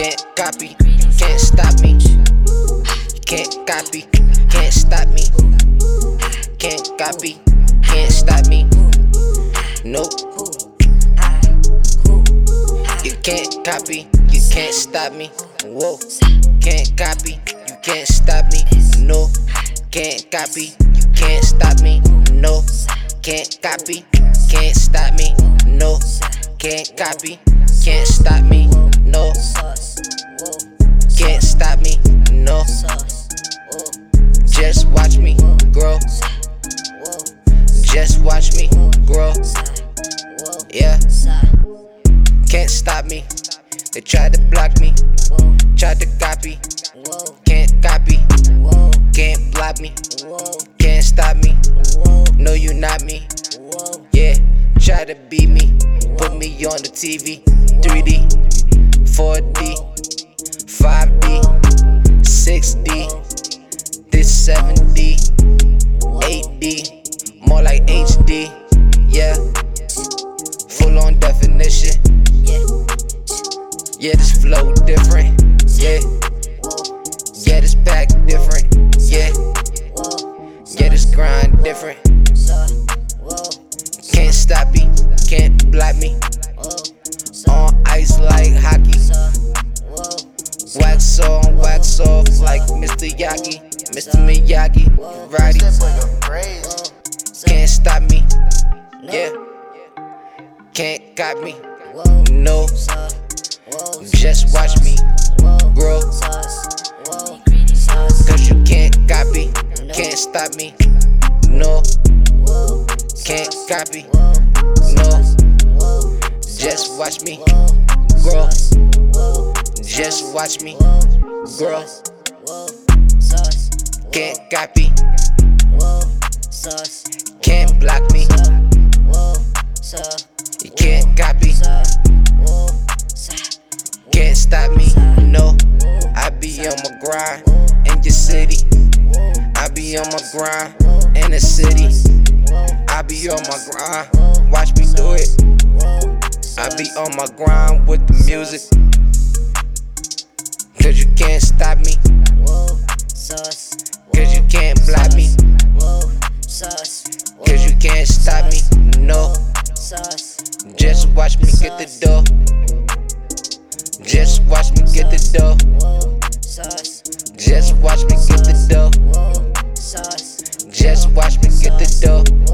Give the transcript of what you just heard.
Can't copy, can't stop me. Can't copy, can't stop me. Can't copy, can't stop me. Nope. You can't copy, you can't stop me. Whoa. Can't copy, you can't stop me. No. Can't copy, you can't stop me. No. Can't copy, can't stop me. No. Can't copy, can't stop me. No. Stop me. No. Just watch me grow. Just watch me grow. Yeah. Can't stop me. They tried to block me. Tried to copy. Can't copy. Can't block me. Can't stop me. No, you not me. Yeah. Try to beat me. Put me on the TV. 3D. 4D. 5D. 6D. This 7D. 8D. More like HD. Yeah. Full on definition. Yeah, this flow different. Yeah. Yeah, this back different. Yeah. Yeah, this grind different. Can't stop me. Can't block me. On ice like hockey. Mr. Yagi. Mr. Miyagi. Righty. Can't stop me. Yeah. Can't got me. No. Just watch me grow. Cause you can't copy. Can't stop me. No. Can't copy. No. Just watch me grow. Just watch me grow. Can't copy. Can't block me. You can't copy. Can't stop me. No. I be on my grind in your city. I be on my grind in the city. I be on my grind. Watch me do it. I be on my grind with the music. Cause you can't stop me. can't stop me, no. Just watch me get the dough. Just watch me get the dough. Just watch me get the dough. Just watch me get the dough.